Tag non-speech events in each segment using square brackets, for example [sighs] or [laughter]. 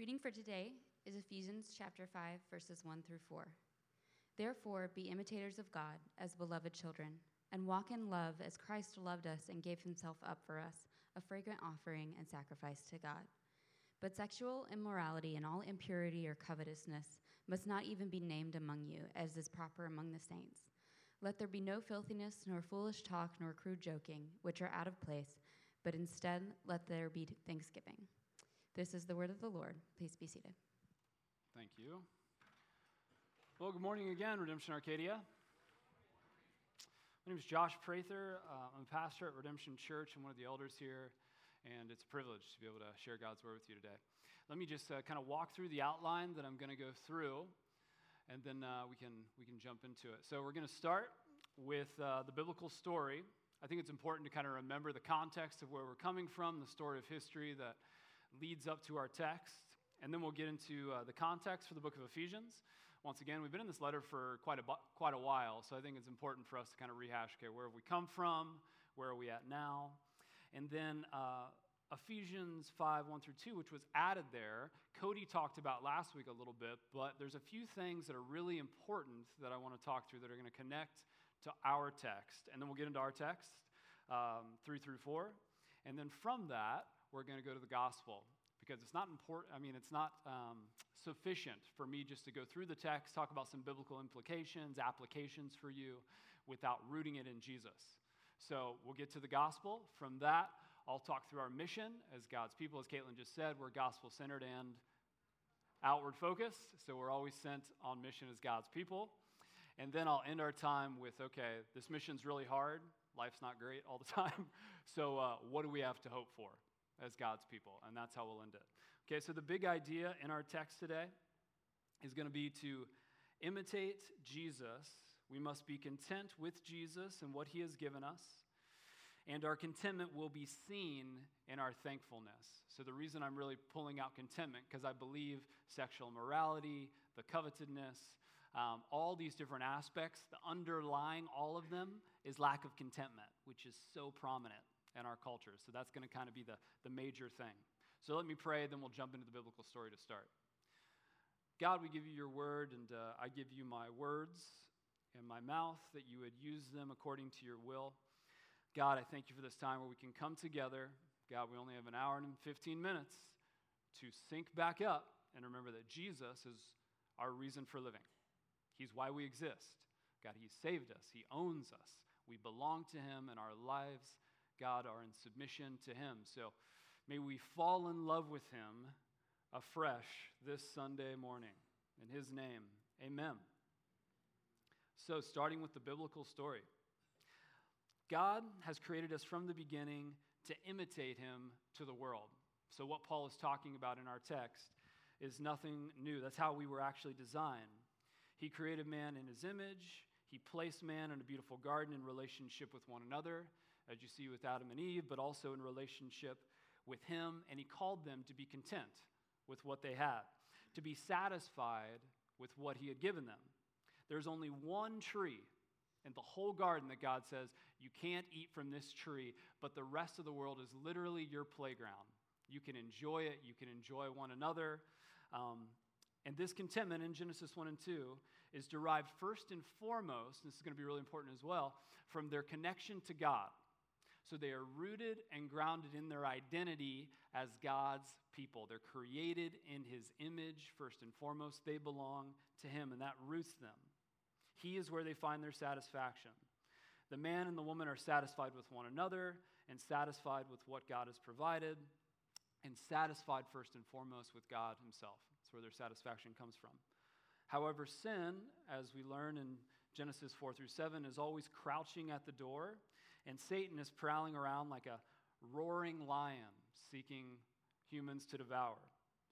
reading for today is Ephesians chapter 5, verses 1 through 4. Therefore, be imitators of God as beloved children, and walk in love as Christ loved us and gave himself up for us, a fragrant offering and sacrifice to God. But sexual immorality and all impurity or covetousness must not even be named among you, as is proper among the saints. Let there be no filthiness, nor foolish talk, nor crude joking, which are out of place, but instead let there be thanksgiving. This is the word of the Lord. Please be seated. Thank you. Well, good morning again, Redemption Arcadia. My name is Josh Prather. Uh, I'm a pastor at Redemption Church. I'm one of the elders here, and it's a privilege to be able to share God's word with you today. Let me just uh, kind of walk through the outline that I'm going to go through, and then uh, we, can, we can jump into it. So, we're going to start with uh, the biblical story. I think it's important to kind of remember the context of where we're coming from, the story of history that leads up to our text. And then we'll get into uh, the context for the book of Ephesians. Once again, we've been in this letter for quite a, quite a while, so I think it's important for us to kind of rehash okay, where have we come from? Where are we at now? And then uh, Ephesians 5 1 through 2, which was added there. Cody talked about last week a little bit, but there's a few things that are really important that I want to talk through that are going to connect to our text. And then we'll get into our text, um, 3 through 4. And then from that, we're going to go to the gospel because it's not important. I mean, it's not um, sufficient for me just to go through the text, talk about some biblical implications, applications for you, without rooting it in Jesus. So we'll get to the gospel. From that, I'll talk through our mission as God's people. As Caitlin just said, we're gospel centered and outward focused. So we're always sent on mission as God's people. And then I'll end our time with okay, this mission's really hard. Life's not great all the [laughs] time. So, uh, what do we have to hope for? As God's people, and that's how we'll end it. Okay, so the big idea in our text today is going to be to imitate Jesus. We must be content with Jesus and what he has given us, and our contentment will be seen in our thankfulness. So, the reason I'm really pulling out contentment, because I believe sexual morality, the covetousness, um, all these different aspects, the underlying all of them is lack of contentment, which is so prominent and our culture. So that's going to kind of be the, the major thing. So let me pray, then we'll jump into the biblical story to start. God, we give you your word, and uh, I give you my words in my mouth that you would use them according to your will. God, I thank you for this time where we can come together. God, we only have an hour and 15 minutes to sync back up and remember that Jesus is our reason for living. He's why we exist. God, He saved us, He owns us. We belong to Him, and our lives God are in submission to Him. So may we fall in love with Him afresh this Sunday morning. In His name, amen. So, starting with the biblical story, God has created us from the beginning to imitate Him to the world. So, what Paul is talking about in our text is nothing new. That's how we were actually designed. He created man in His image. He placed man in a beautiful garden in relationship with one another as you see with Adam and Eve, but also in relationship with Him. And He called them to be content with what they had, to be satisfied with what He had given them. There's only one tree in the whole garden that God says, You can't eat from this tree, but the rest of the world is literally your playground. You can enjoy it, you can enjoy one another. Um, and this contentment in Genesis 1 and 2 is derived first and foremost, and this is going to be really important as well, from their connection to God. So they are rooted and grounded in their identity as God's people. They're created in His image, first and foremost. They belong to Him, and that roots them. He is where they find their satisfaction. The man and the woman are satisfied with one another and satisfied with what God has provided and satisfied first and foremost with God Himself. That's where their satisfaction comes from. However, sin, as we learn in Genesis 4 through 7, is always crouching at the door and Satan is prowling around like a roaring lion seeking humans to devour.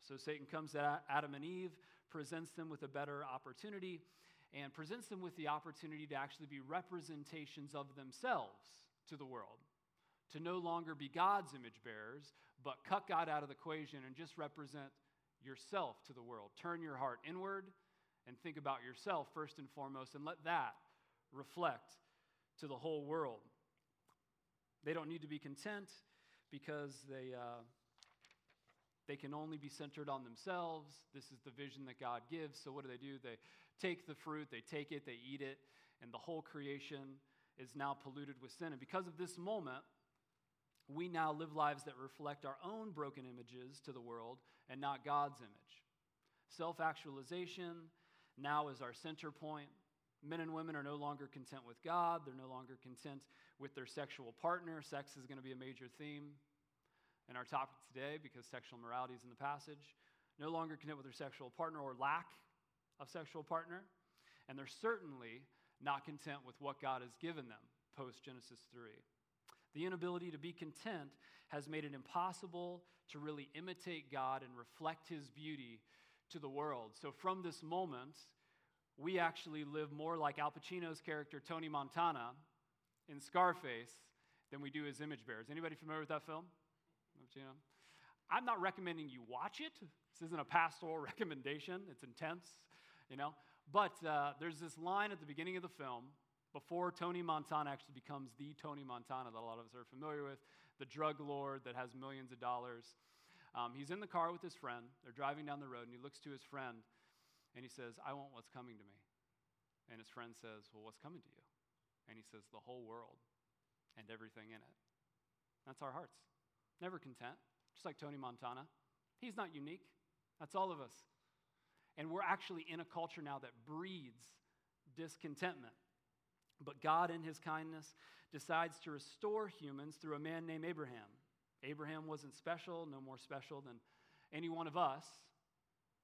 So Satan comes to Adam and Eve, presents them with a better opportunity, and presents them with the opportunity to actually be representations of themselves to the world. To no longer be God's image bearers, but cut God out of the equation and just represent yourself to the world. Turn your heart inward and think about yourself first and foremost, and let that reflect to the whole world. They don't need to be content because they, uh, They can only be centered on themselves. This is the vision that God gives. So, what do they do? They take the fruit, they take it, they eat it, and the whole creation is now polluted with sin. And because of this moment, we now live lives that reflect our own broken images to the world and not God's image. Self actualization now is our center point. Men and women are no longer content with God. They're no longer content with their sexual partner. Sex is going to be a major theme in our topic today because sexual morality is in the passage. No longer content with their sexual partner or lack of sexual partner. And they're certainly not content with what God has given them post Genesis 3. The inability to be content has made it impossible to really imitate God and reflect His beauty to the world. So, from this moment, we actually live more like Al Pacino's character, Tony Montana, in Scarface than we do as image bearers. Anybody familiar with that film? I'm not recommending you watch it. This isn't a pastoral [laughs] recommendation. It's intense, you know. But uh, there's this line at the beginning of the film before Tony Montana actually becomes the Tony Montana that a lot of us are familiar with, the drug lord that has millions of dollars. Um, he's in the car with his friend. They're driving down the road, and he looks to his friend and he says, I want what's coming to me. And his friend says, Well, what's coming to you? And he says, The whole world and everything in it. That's our hearts. Never content, just like Tony Montana. He's not unique. That's all of us. And we're actually in a culture now that breeds discontentment. But God, in his kindness, decides to restore humans through a man named Abraham. Abraham wasn't special, no more special than any one of us,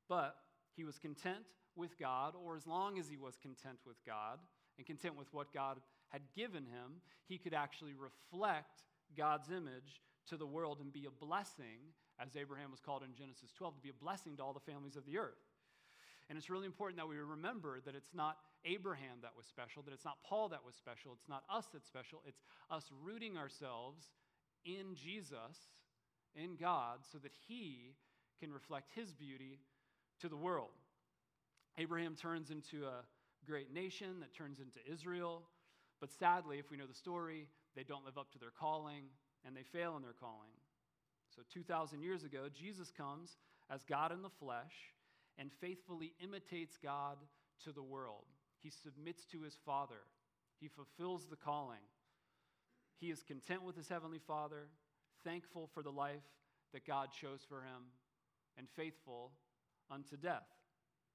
but he was content with God, or as long as he was content with God and content with what God had given him, he could actually reflect God's image to the world and be a blessing, as Abraham was called in Genesis 12, to be a blessing to all the families of the earth. And it's really important that we remember that it's not Abraham that was special, that it's not Paul that was special, it's not us that's special, it's us rooting ourselves in Jesus, in God, so that he can reflect his beauty to the world. Abraham turns into a great nation that turns into Israel, but sadly, if we know the story, they don't live up to their calling and they fail in their calling. So, 2,000 years ago, Jesus comes as God in the flesh and faithfully imitates God to the world. He submits to his Father, he fulfills the calling. He is content with his heavenly Father, thankful for the life that God chose for him, and faithful unto death.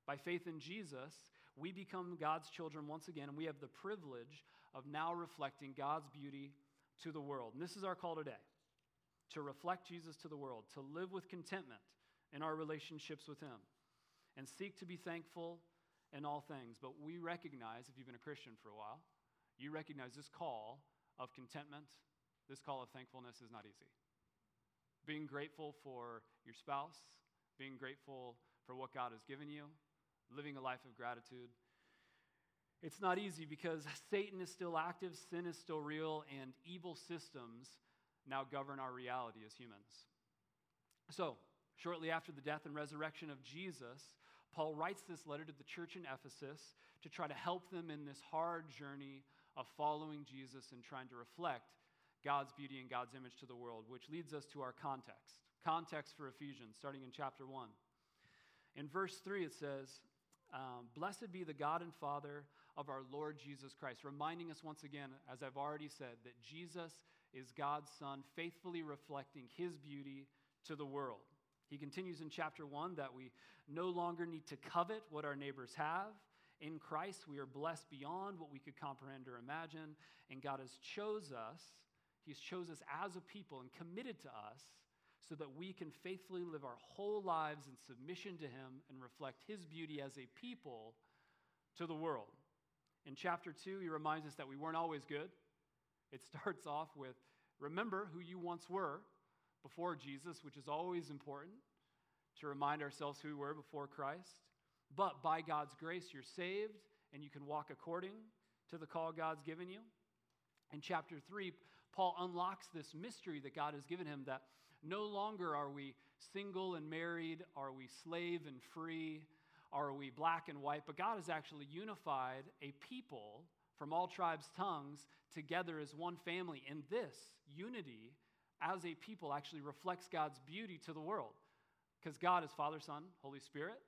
By faith in Jesus, we become God's children once again, and we have the privilege of now reflecting God's beauty to the world. And this is our call today to reflect Jesus to the world, to live with contentment in our relationships with Him, and seek to be thankful in all things. But we recognize, if you've been a Christian for a while, you recognize this call of contentment, this call of thankfulness is not easy. Being grateful for your spouse, being grateful for what God has given you, living a life of gratitude. It's not easy because Satan is still active, sin is still real, and evil systems now govern our reality as humans. So, shortly after the death and resurrection of Jesus, Paul writes this letter to the church in Ephesus to try to help them in this hard journey of following Jesus and trying to reflect God's beauty and God's image to the world, which leads us to our context. Context for Ephesians, starting in chapter 1. In verse 3, it says, um, Blessed be the God and Father of our Lord Jesus Christ, reminding us once again, as I've already said, that Jesus is God's Son, faithfully reflecting his beauty to the world. He continues in chapter 1 that we no longer need to covet what our neighbors have. In Christ, we are blessed beyond what we could comprehend or imagine, and God has chose us. He's chose us as a people and committed to us so that we can faithfully live our whole lives in submission to Him and reflect His beauty as a people to the world. In chapter 2, he reminds us that we weren't always good. It [laughs] starts off with remember who you once were before Jesus, which is always important to remind ourselves who we were before Christ. But by God's grace, you're saved and you can walk according to the call God's given you. In chapter 3, Paul unlocks this mystery that God has given him that no longer are we single and married, are we slave and free, are we black and white, but God has actually unified a people from all tribes, tongues, together as one family. And this unity as a people actually reflects God's beauty to the world. Because God is Father, Son, Holy Spirit,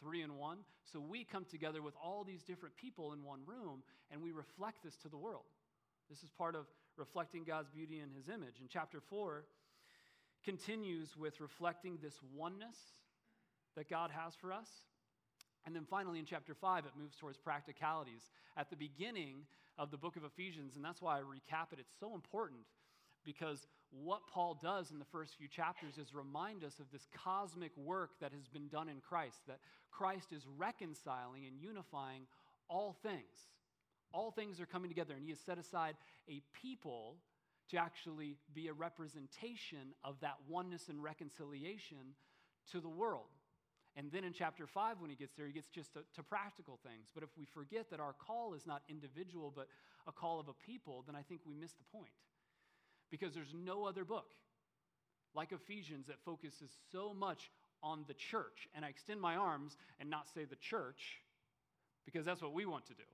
three in one. So we come together with all these different people in one room and we reflect this to the world. This is part of reflecting God's beauty in his image. In chapter 4 continues with reflecting this oneness that God has for us. And then finally, in chapter 5, it moves towards practicalities. At the beginning of the book of Ephesians, and that's why I recap it, it's so important because what Paul does in the first few chapters is remind us of this cosmic work that has been done in Christ, that Christ is reconciling and unifying all things. All things are coming together, and he has set aside a people to actually be a representation of that oneness and reconciliation to the world. And then in chapter 5, when he gets there, he gets just to, to, practical things. But if we forget that our call is not individual, but a call of a people, then I think we miss the point. Because there's no other book like Ephesians that focuses so much on the church. And I extend my arms and not say the church, because that's what we want to do.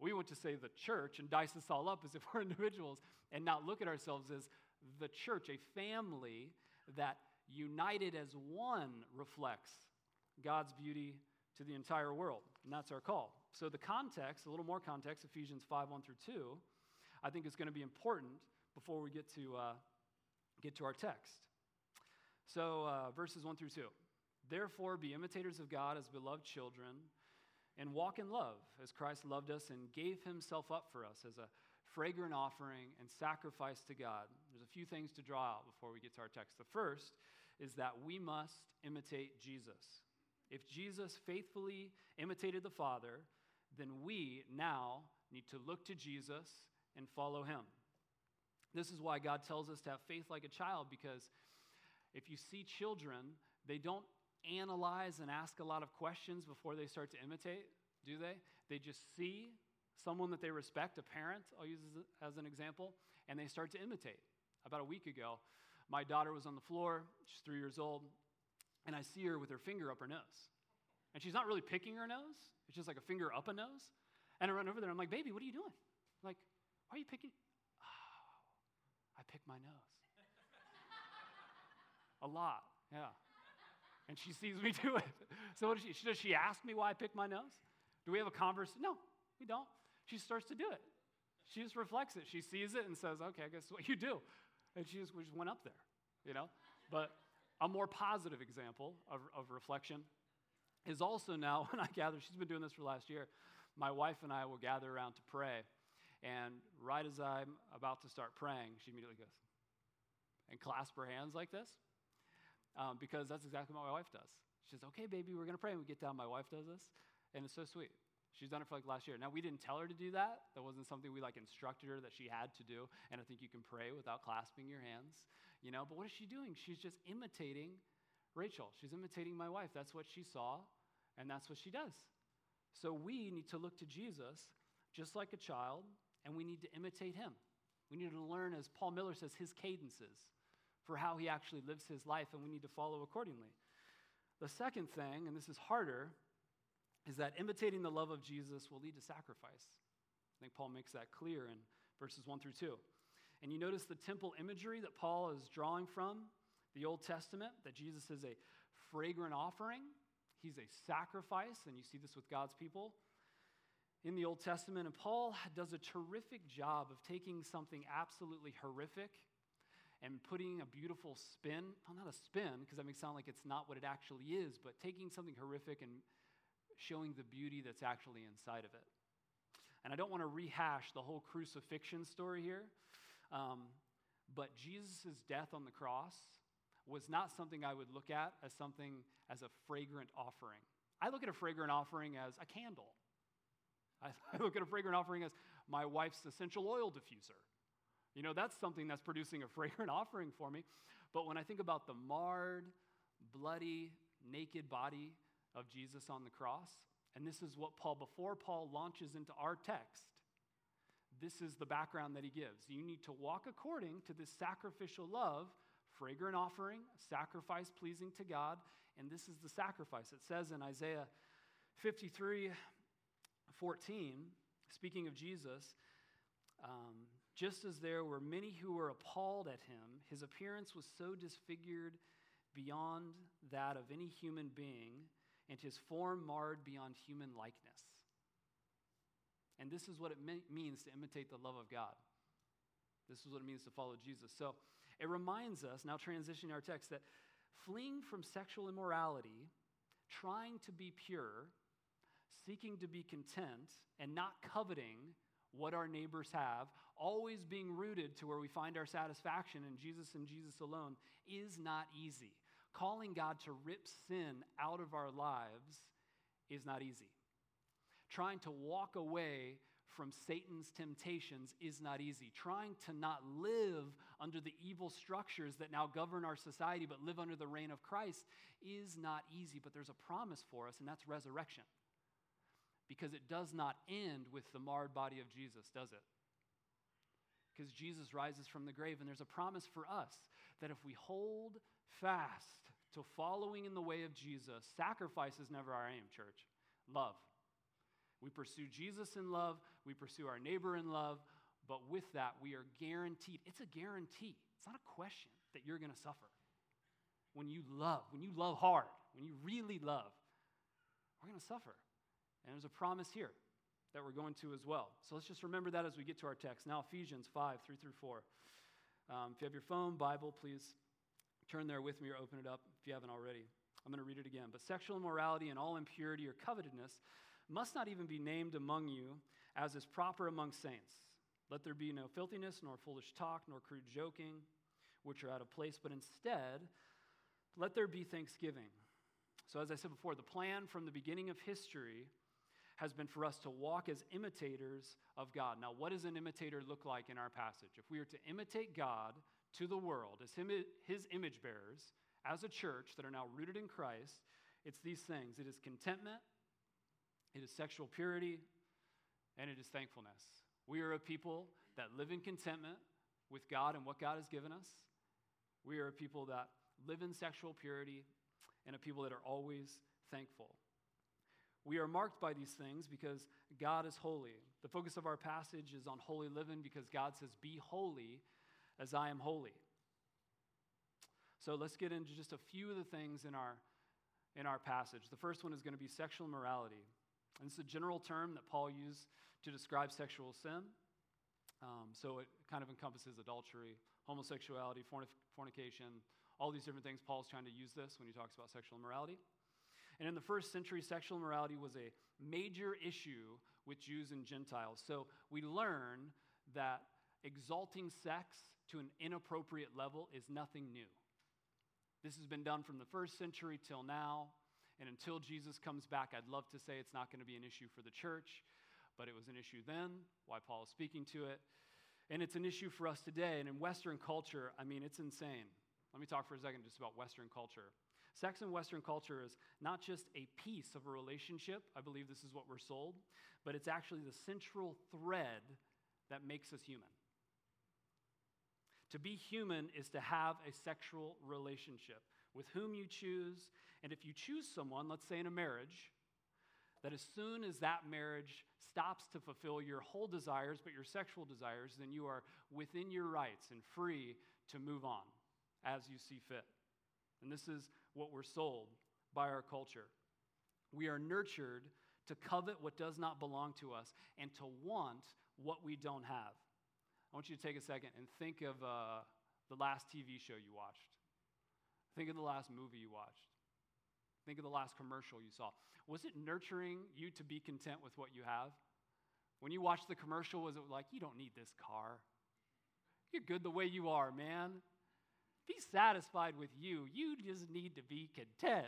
We want to say the church and dice this all up as if [laughs] we're individuals and not look at ourselves as the church, a family that united as one reflects God's beauty to the entire world. And that's our call. So, the context, a little more context, Ephesians 5 1 through 2, I think is going to be important before we get to, uh, get to our text. So, uh, verses 1 through 2. Therefore, be imitators of God as beloved children and walk in love as Christ loved us and gave himself up for us as a fragrant offering and sacrifice to God. There's a few things to draw out before we get to our text. The first is that we must imitate Jesus. If Jesus faithfully imitated the Father, then we now need to look to Jesus and follow him. This is why God tells us to have faith like a child because if you see children, they don't analyze and ask a lot of questions before they start to imitate, do they? They just see someone that they respect, a parent, I'll use as an example, and they start to imitate. About a week ago, my daughter was on the floor, she's three years old, and I see her with her finger up her nose. And she's not really picking her nose, it's just like a finger up a nose. And I run over there, I'm like, baby, what are you doing? I'm like, why are you picking? Oh, I pick my nose. [laughs] a lot, yeah and she sees me [laughs] do it. So does she, does she ask me why I picked my nose? Do we have a conversation? No, we don't. She starts to do it. She just reflects it. She sees it and says, okay, I guess what you do. And she just, we just went up there, you know? But a more positive example of, of reflection is also now [laughs] when I gather, she's been doing this for last year, my wife and I will gather around to pray. And right as I'm about to start praying, she immediately goes and clasp her hands like this um, because that's exactly what my wife does. She says, okay, baby, we're going to pray. And we get down, my wife does this, and it's so sweet. She's done it for like last year. Now, we didn't tell her to do that. That wasn't something we like instructed her that she had to do. And I think you can pray without clasping your hands, you know. But what is she doing? She's just imitating Rachel. She's imitating my wife. That's what she saw, and that's what she does. So we need to look to Jesus just like a child, and we need to imitate him. We need to learn, as Paul Miller says, his cadences for how he actually lives his life, and we need to follow accordingly. The second thing, and this is harder, is that imitating the love of Jesus will lead to sacrifice. I think Paul makes that clear in verses 1 through 2. And you notice the temple imagery that Paul is drawing from the Old Testament, that Jesus is a fragrant offering, he's a sacrifice, and you see this with God's people in the Old Testament. And Paul does a terrific job of taking something absolutely horrific and putting a beautiful spin, well, not a spin, because that makes sound like it's not what it actually is, but taking something horrific and showing the beauty that's actually inside of it. And I don't want to rehash the whole crucifixion story here, um, but Jesus' death on the cross was not something I would look at as something as a fragrant offering. I look at a fragrant offering as a candle. I [laughs] look at a fragrant offering as my wife's essential oil diffuser. You know, that's something that's producing a [laughs] fragrant offering for me. But when I think about the marred, bloody, naked body of Jesus on the cross, and this is what Paul, before Paul launches into our text, this is the background that he gives. You need to walk according to this sacrificial love, fragrant offering, sacrifice pleasing to God, and this is the sacrifice. It says in Isaiah 53 14, speaking of Jesus, um, just as there were many who were appalled at him, his appearance was so disfigured beyond that of any human being, and his form marred beyond human likeness. And this is what it me- means to imitate the love of God. This is what it means to follow Jesus. So it reminds us, now transitioning our text, that fleeing from sexual immorality, trying to be pure, seeking to be content, and not coveting what our neighbors have, always being rooted to where we find our satisfaction in Jesus and Jesus alone, is not easy. Calling God to rip sin out of our lives is not easy. Trying to walk away from Satan's temptations is not easy. Trying to not live under the evil structures that now govern our society, but live under the reign of Christ is not easy. But there's a promise for us, and that's resurrection. Because it does not end with the marred body of Jesus, does it? Because Jesus rises from the grave, and there's a promise for us that if we hold fast to following in the way of Jesus, sacrifice is never our aim, church. Love. We pursue Jesus in love, we pursue our neighbor in love, but with that, we are guaranteed. It's a guarantee. It's not a question that you're going to suffer. When you love, when you love hard, when you really love, we're going to suffer. And there's a promise here that we're going to as well. So let's just remember that as we get to our text. Now, Ephesians 5 3 through 4. Um, if you have your phone, Bible, please turn there with me or open it up if you haven't already. I'm going to read it again. But sexual immorality and all impurity or covetousness must not even be named among you as is proper among saints. Let there be no filthiness, nor foolish talk, nor crude joking, which are out of place, but instead, let there be thanksgiving. So, as I said before, the plan from the beginning of history has been for us to walk as imitators of God. Now, what does an imitator look like in our passage? If we are to imitate God to the world as his image bearers, as a church that are now rooted in Christ, it's these things it is contentment, it is sexual purity, and it is thankfulness. We are a people that live in contentment with God and what God has given us. We are a people that live in sexual purity and a people that are always thankful. We are marked by these things because God is holy. The focus of our passage is on holy living because God says, Be holy as I am holy. So let's get into just a few of the things in our, in our passage. The first one is going to be sexual morality. And it's a general term that Paul used to describe sexual sin. Um, so it kind of encompasses adultery, homosexuality, fornication, all these different things. Paul's trying to use this when he talks about sexual immorality. And in the first century, sexual immorality was a major issue with Jews and Gentiles. So we learn that exalting sex to an inappropriate level is nothing new. This has been done from the first century till now. And until Jesus comes back, I'd love to say it's not going to be an issue for the church, but it was an issue then, why Paul is speaking to it. And it's an issue for us today. And in Western culture, I mean, it's insane. Let me talk for a second just about Western culture. Sex in Western culture is not just a piece of a relationship, I believe this is what we're sold, but it's actually the central thread that makes us human. To be human is to have a sexual relationship with whom you choose. And if you choose someone, let's say in a marriage, that as soon as that marriage stops to fulfill your whole desires, but your sexual desires, then you are within your rights and free to move on as you see fit. And this is what we're sold by our culture. We are nurtured to covet what does not belong to us and to want what we don't have. I want you to take a second and think of uh, the last TV show you watched. Think of the last movie you watched. Think of the last commercial you saw. Was it nurturing you to be content with what you have? When you watched the commercial, was it like, you don't need this car? You're good the way you are, man. Be satisfied with you. You just need to be content.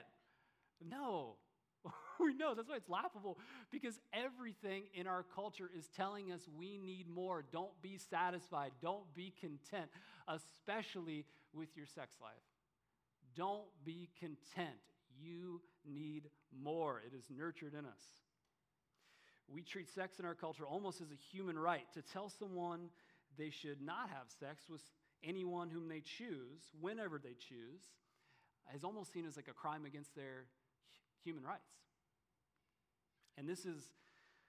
No. [laughs] we know that's why it's laughable because everything in our culture is telling us we need more. Don't be satisfied. Don't be content, especially with your sex life. Don't be content. You need more. It is nurtured in us. We treat sex in our culture almost as a human right. To tell someone they should not have sex with anyone whom they choose, whenever they choose, is almost seen as like a crime against their human rights. And this is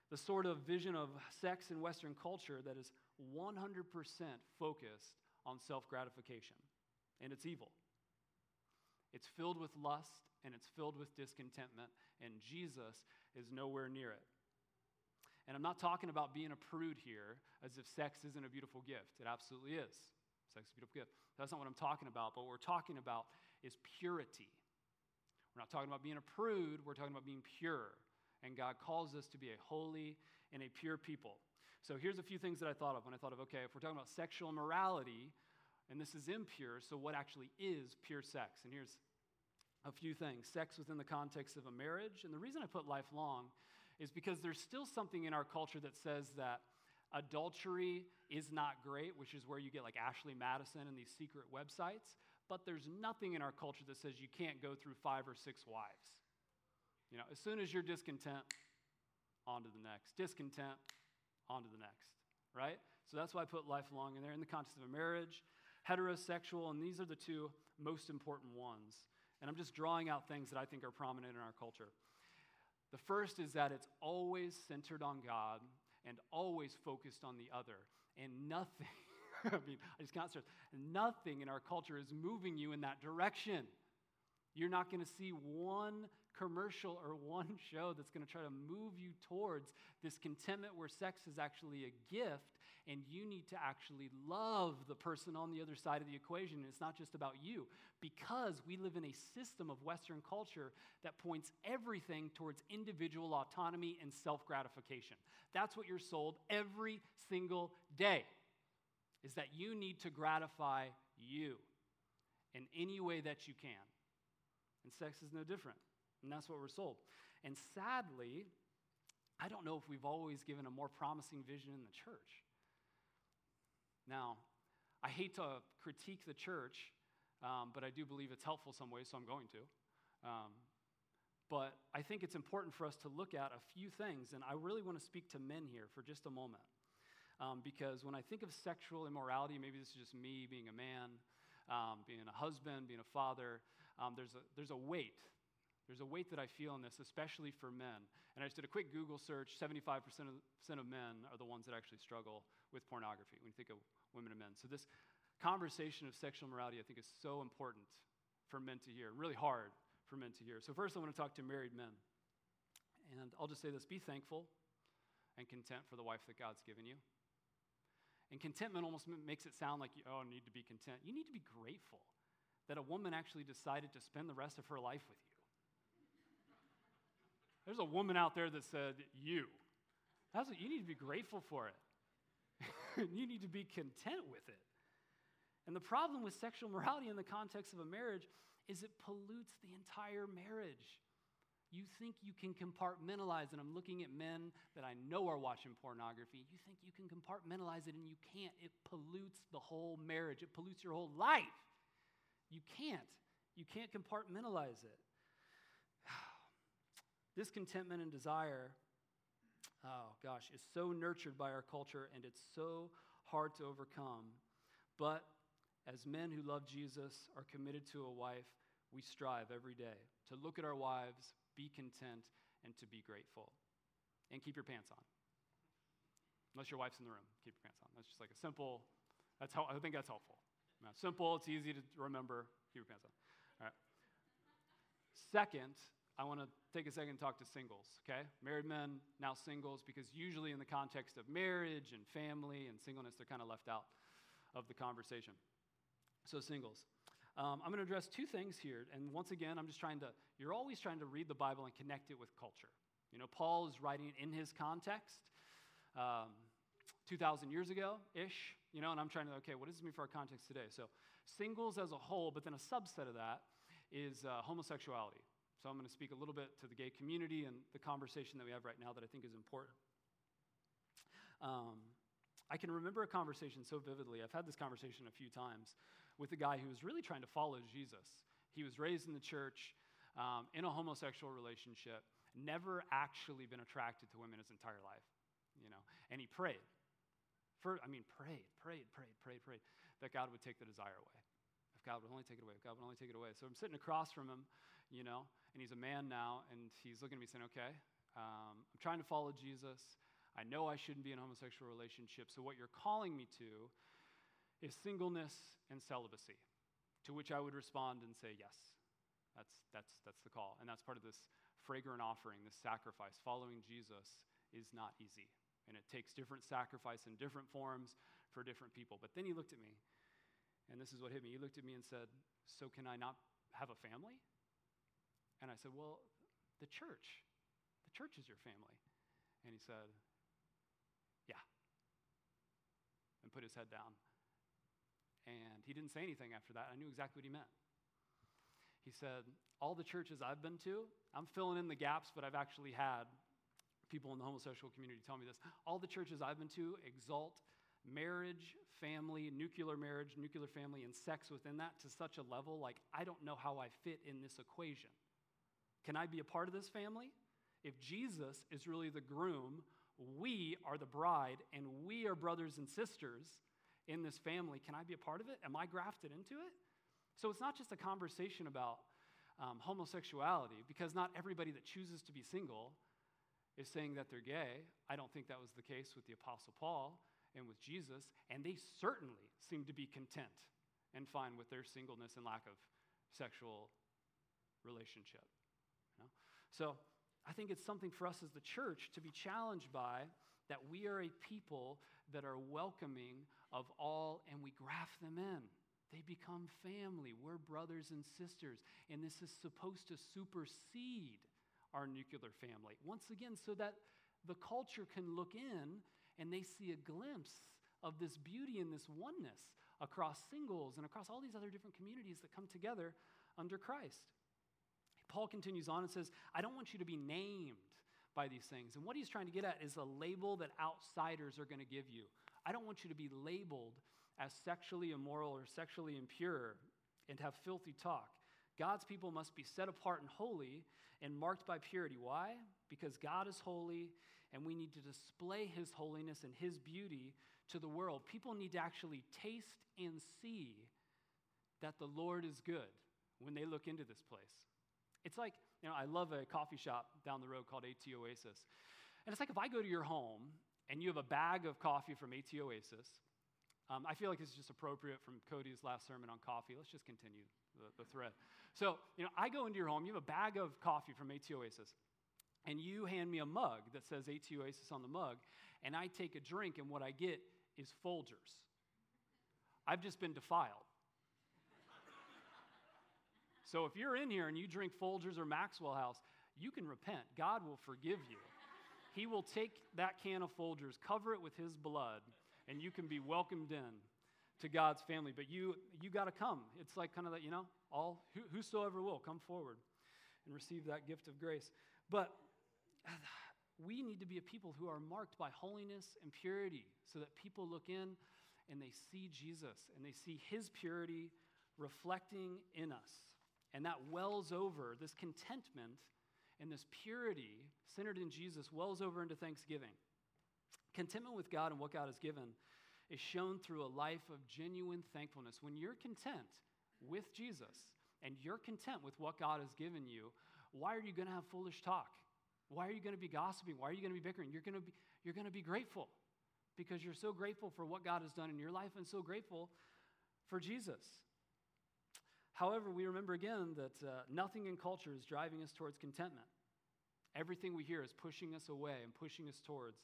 the sort of vision of sex in Western culture that is 100% focused on self gratification, and it's evil. It's filled with lust and it's filled with discontentment, and Jesus is nowhere near it. And I'm not talking about being a prude here as if sex isn't a beautiful gift. It absolutely is. Sex is beautiful gift. That's not what I'm talking about, but what we're talking about is purity. We're not talking about being a prude, we're talking about being pure. And God calls us to be a holy and a pure people. So here's a few things that I thought of when I thought of okay, if we're talking about sexual immorality, and this is impure, so what actually is pure sex? And here's a few things sex within the context of a marriage. And the reason I put lifelong is because there's still something in our culture that says that adultery is not great, which is where you get like Ashley Madison and these secret websites. But there's nothing in our culture that says you can't go through five or six wives. You know, as soon as you're discontent, on to the next. Discontent, on to the next, right? So that's why I put lifelong in there in the context of a marriage, heterosexual, and these are the two most important ones. And I'm just drawing out things that I think are prominent in our culture. The first is that it's always centered on God and always focused on the other. And nothing, [laughs] I mean, I just can't stress, nothing in our culture is moving you in that direction. You're not going to see one commercial or one [laughs] show that's going to try to move you towards this contentment where sex is actually a gift and you need to actually love the person on the other side of the equation. And It's not just about you because we live in a system of Western culture that points everything towards individual autonomy and self gratification. That's what you're sold every single day, is that you need to gratify you in any way that you can. And sex is no different. And that's what we're sold. And sadly, I don't know if we've always given a more promising vision in the church. Now, I hate to critique the church, um, but I do believe it's helpful some ways, so I'm going to. Um, but I think it's important for us to look at a few things, and I really want to speak to men here for just a moment. Um, because when I think of sexual immorality, maybe this is just me being a man, um, being a husband, being a father, um, there's, a, there's a weight there's a weight that I feel in this, especially for men. And I just did a quick Google search 75% of, men are the ones that actually struggle with pornography when you think of women and men. So, this conversation of sexual morality, I think, is so important for men to hear, really hard for men to hear. So, first, I want to talk to married men. And I'll just say this be thankful and content for the wife that God's given you. And contentment almost makes it sound like, oh, need to be content. You need to be grateful that a woman actually decided to spend the rest of her life with you. There's a woman out there that said, You. That's what you need to be grateful for it. [laughs] you need to be content with it. And the problem with sexual morality in the context of a marriage is it pollutes the entire marriage. You think you can compartmentalize, and I'm looking at men that I know are watching pornography. You think you can compartmentalize it, and you can't. It pollutes the whole marriage, it pollutes your whole life. You can't. You can't compartmentalize it. Discontentment and desire, oh gosh, is so nurtured by our culture and it's so hard to overcome. But as men who love Jesus are committed to a wife, we strive every day to look at our wives, be content, and to be grateful. And keep your pants on. Unless your wife's in the room, keep your pants on. That's just like a simple, that's how, I think that's helpful. Simple, it's easy to remember, keep your pants on. All right. Second, I want to take a second and talk to singles, okay? Married men, now singles, because usually in the context of marriage and family and singleness, they're kind of left out of the conversation. So, singles. Um, I'm going to address two things here. And once again, I'm just trying to, you're always trying to read the Bible and connect it with culture. You know, Paul is writing in his context um, 2,000 years ago ish, you know, and I'm trying to, okay, what does this mean for our context today? So, singles as a whole, but then a subset of that is uh, homosexuality. So I'm going to speak a little bit to the gay community and the conversation that we have right now that I think is important. Um, I can remember a conversation so vividly. I've had this conversation a few times with a guy who was really trying to follow Jesus. He was raised in the church um, in a homosexual relationship, never actually been attracted to women his entire life, you know. And he prayed. For, I mean, prayed, prayed, prayed, prayed, prayed that God would take the desire away. If God would only take it away, if God would only take it away. So I'm sitting across from him, you know, and he's a man now, and he's looking at me saying, okay, um, I'm trying to follow Jesus. I know I shouldn't be in a homosexual relationship. So, what you're calling me to is singleness and celibacy. To which I would respond and say, yes, That's, that's, that's the call. And that's part of this fragrant offering, this sacrifice. Following Jesus is not easy. And it takes different sacrifice in different forms for different people. But then he looked at me, and this is what hit me. He looked at me and said, So can I not have a family? And I said, Well, the church. The church is your family. And he said, Yeah. And put his head down. And he didn't say anything after that. I knew exactly what he meant. He said, All the churches I've been to, I'm filling in the gaps, but I've actually had people in the homosexual community tell me this. All the churches I've been to exalt marriage, family, nuclear marriage, nuclear family, and sex within that to such a level like I don't know how I fit in this equation. Can I be a part of this family? If Jesus is really the groom, we are the bride, and we are brothers and sisters in this family. Can I be a part of it? Am I grafted into it? So it's not just a conversation about um, homosexuality, because not everybody that chooses to be single is saying that they're gay. I don't think that was the case with the Apostle Paul and with Jesus, and they certainly seem to be content and fine with their singleness and lack of sexual relationship. So I think it's something for us as the church to be challenged by that we are a people that are welcoming of all and we graft them in. They become family. We're brothers and sisters. And this is supposed to supersede our nuclear family. Once again, so that the culture can look in and they see a glimpse of this beauty and this oneness across singles and across all these other different communities that come together under Christ. Paul continues on and says, I don't want you to be named by these things. And what he's trying to get at is a label that outsiders are going to give you. I don't want you to be labeled as sexually immoral or sexually impure and have filthy talk. God's people must be set apart and holy and marked by purity. Why? Because God is holy and we need to display his holiness and his beauty to the world. People need to actually taste and see that the Lord is good when they look into this place. It's like, you know, I love a coffee shop down the road called AT Oasis. And it's like if I go to your home and you have a bag of coffee from AT Oasis, um, I feel like it's just appropriate from Cody's last sermon on coffee. Let's just continue the, the thread. So, you know, I go into your home, you have a bag of coffee from AT Oasis, and you hand me a mug that says AT Oasis on the mug, and I take a drink, and what I get is Folgers. I've just been defiled. So if you're in here and you drink Folgers or Maxwell House, you can repent. God will forgive you. He will take that can of Folgers, cover it with his blood, and you can be welcomed in to God's family. But you you got to come. It's like kind of that, you know, all whosoever will come forward and receive that gift of grace. But we need to be a people who are marked by holiness and purity so that people look in and they see Jesus and they see his purity reflecting in us. And that wells over, this contentment and this purity centered in Jesus wells over into thanksgiving. Contentment with God and what God has given is shown through a life of genuine thankfulness. When you're content with Jesus and you're content with what God has given you, why are you going to have foolish talk? Why are you going to be gossiping? Why are you going to be bickering? You're going to be, you're going to be grateful because you're so grateful for what God has done in your life and so grateful for Jesus. However, we remember again that uh, nothing in culture is driving us towards contentment. Everything we hear is pushing us away and pushing us towards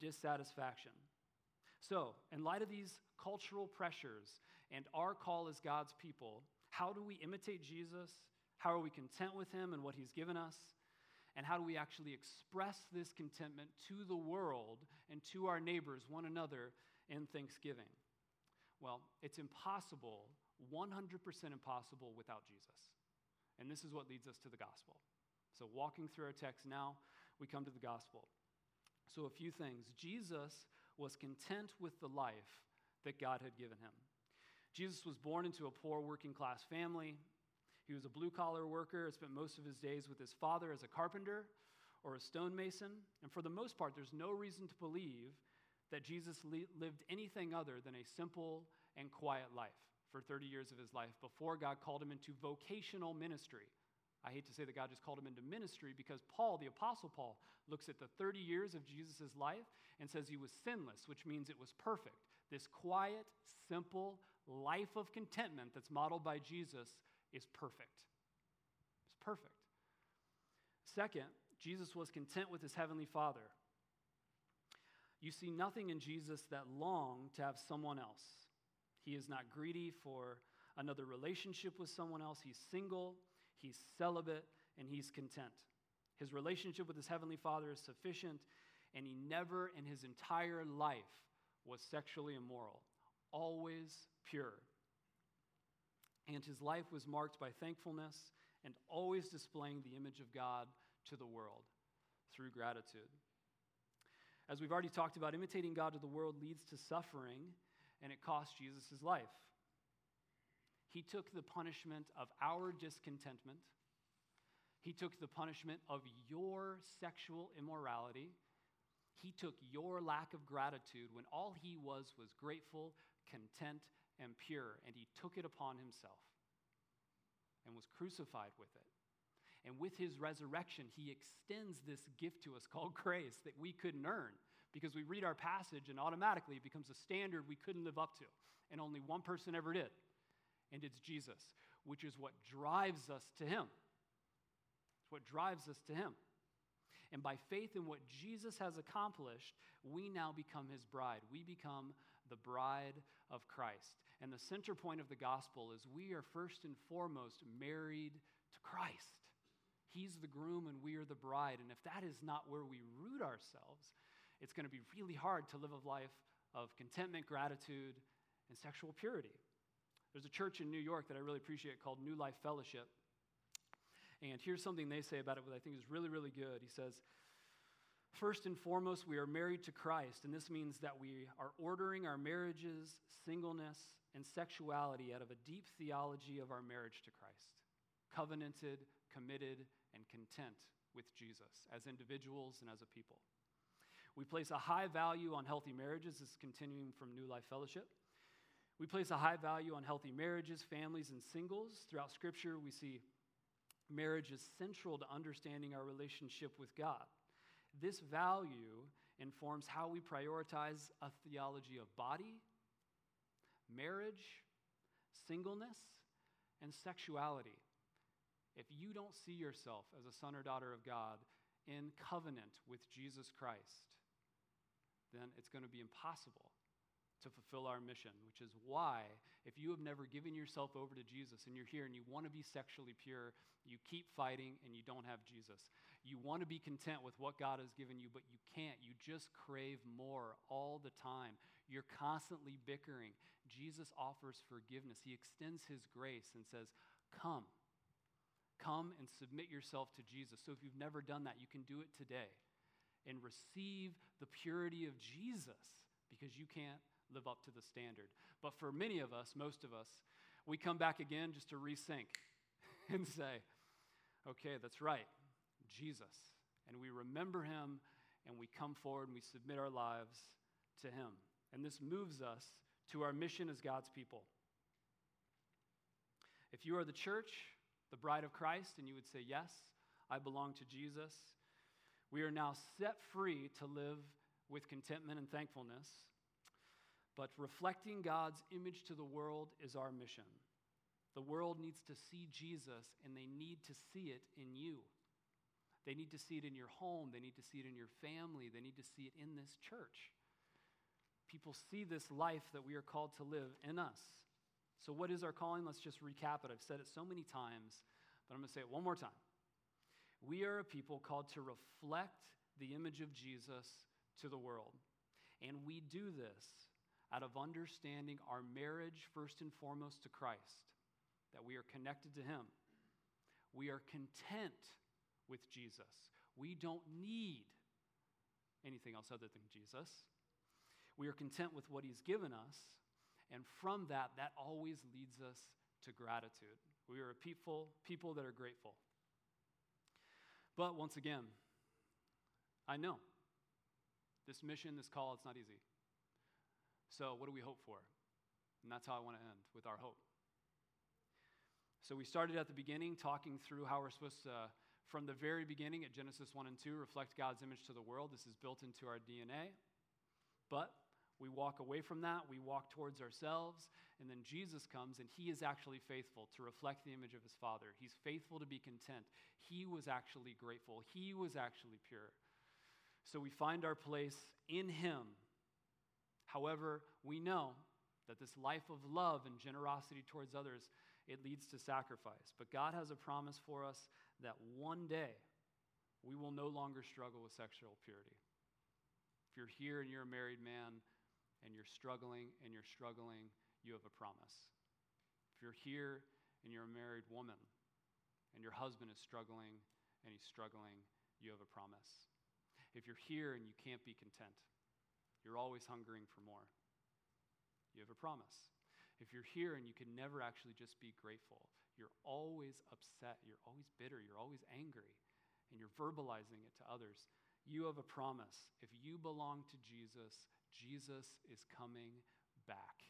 dissatisfaction. So, in light of these cultural pressures and our call as God's people, how do we imitate Jesus? How are we content with Him and what He's given us? And how do we actually express this contentment to the world and to our neighbors, one another, in thanksgiving? Well, it's impossible 100% impossible without Jesus. And this is what leads us to the gospel. So, walking through our text now, we come to the gospel. So, a few things. Jesus was content with the life that God had given him. Jesus was born into a poor working class family. He was a blue collar worker, spent most of his days with his father as a carpenter or a stonemason. And for the most part, there's no reason to believe that Jesus lived anything other than a simple and quiet life for 30 years of his life before God called him into vocational ministry. I hate to say that God just called him into ministry because Paul, the Apostle Paul, looks at the 30 years of Jesus' life and says he was sinless, which means it was perfect. This quiet, simple life of contentment that's modeled by Jesus is perfect. It's perfect. Second, Jesus was content with his heavenly Father. You see nothing in Jesus that longed to have someone else. He is not greedy for another relationship with someone else. He's single, he's celibate, and he's content. His relationship with his heavenly Father is sufficient, and he never in his entire life was sexually immoral, always pure. And his life was marked by thankfulness and always displaying the image of God to the world through gratitude. As we've already talked about, imitating God to the world leads to suffering, and it cost Jesus his life. He took the punishment of our discontentment, he took the punishment of your sexual immorality. He took your lack of gratitude when all he was was grateful, content, and pure, and he took it upon himself and was crucified with it. And with his resurrection, he extends this gift to us called grace that we couldn't earn because we read our passage and automatically it becomes a standard we couldn't live up to. And only one person ever did. And it's Jesus, which is what drives us to him. It's what drives us to him. And by faith in what Jesus has accomplished, we now become his bride. We become the bride of Christ. And the center point of the gospel is we are first and foremost married to Christ. He's the groom and we are the bride. And if that is not where we root ourselves, it's going to be really hard to live a life of contentment, gratitude, and sexual purity. There's a church in New York that I really appreciate called New Life Fellowship. And here's something they say about it, that I think is really, really good. He says, First and foremost, we are married to Christ, and this means that we are ordering our marriages, singleness, and sexuality out of a deep theology of our marriage to Christ. Covenanted, committed, and content with Jesus as individuals and as a people. We place a high value on healthy marriages, this is continuing from New Life Fellowship. We place a high value on healthy marriages, families, and singles. Throughout Scripture, we see marriage is central to understanding our relationship with God. This value informs how we prioritize a theology of body, marriage, singleness, and sexuality. If you don't see yourself as a son or daughter of God in covenant with Jesus Christ, then it's going to be impossible to fulfill our mission, which is why, if you have never given yourself over to Jesus and you're here and you want to be sexually pure, you keep fighting and you don't have Jesus. You want to be content with what God has given you, but you can't. You just crave more all the time. You're constantly bickering. Jesus offers forgiveness, He extends His grace and says, Come. Come and submit yourself to Jesus. So if you've never done that, you can do it today and receive the purity of Jesus because you can't live up to the standard. But for many of us, most of us, we come back again just to resync [laughs] and say, okay, that's right, Jesus. And we remember him and we come forward and we submit our lives to him. And this moves us to our mission as God's people. If you are the church, the bride of Christ, and you would say, Yes, I belong to Jesus, we are now set free to live with contentment and thankfulness but reflecting God's image to the world is our mission. The world needs to see Jesus, and they need to see it in you. They need to see it in your home. They need to see it in your family. They need to see it in this church. People see this life that we are called to live in us. So, what is our calling? Let's just recap it. I've said it so many times, but I'm going to say it one more time. We are a people called to reflect the image of Jesus to the world. And we do this out of understanding our marriage first and foremost to Christ, that we are connected to Him. We are content with Jesus. We don't need anything else other than Jesus. We are content with what He's given us, and from that, that always leads us to gratitude. We are a people, people that are grateful. But once again, I know this mission, this call, it's not easy. So, what do we hope for? And that's how I want to end with our hope. So, we started at the beginning talking through how we're supposed to, from the very beginning at Genesis 1 and 2, reflect God's image to the world. This is built into our DNA. But We walk away from that, we walk towards ourselves, and then Jesus comes and he is actually faithful to reflect the image of his Father. He's faithful to be content. He was actually grateful, he was actually pure. So we find our place in him. However, we know that this life of love and generosity towards others it leads to sacrifice. But God has a promise for us that one day we will no longer struggle with sexual purity. If you're here and you're a married man and you're struggling and you're struggling, you have a promise. If you're here and you're a married woman and your husband is struggling and he's struggling, you have a promise. If you're here and you can't be content, you're always hungering for more, you have a promise. If you're here and you can never actually just be grateful, you're always upset, you're always bitter, you're always angry, and you're verbalizing it to others, you have a promise. If you belong to Jesus, Jesus is coming back.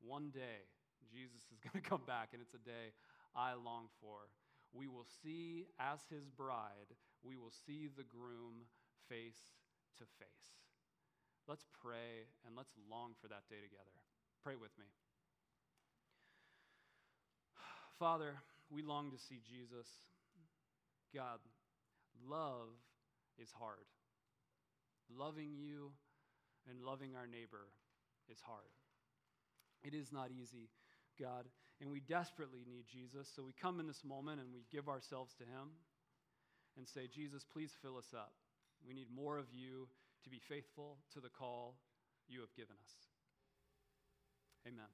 One day, Jesus is [laughs] going to come back, and it's a day I long for. We will see, as his bride, we will see the groom face to face. Let's pray and let's long for that day together. Pray with me. [sighs] Father, we long to see Jesus. God, love is hard. Loving you and loving our neighbor is hard. It is not easy, God, and we desperately need Jesus. So we come in this moment and we give ourselves to Him and say, Jesus, please fill us up. We need more of you to be faithful to the call you have given us. Amen.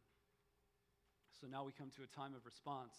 So now we come to a time of response.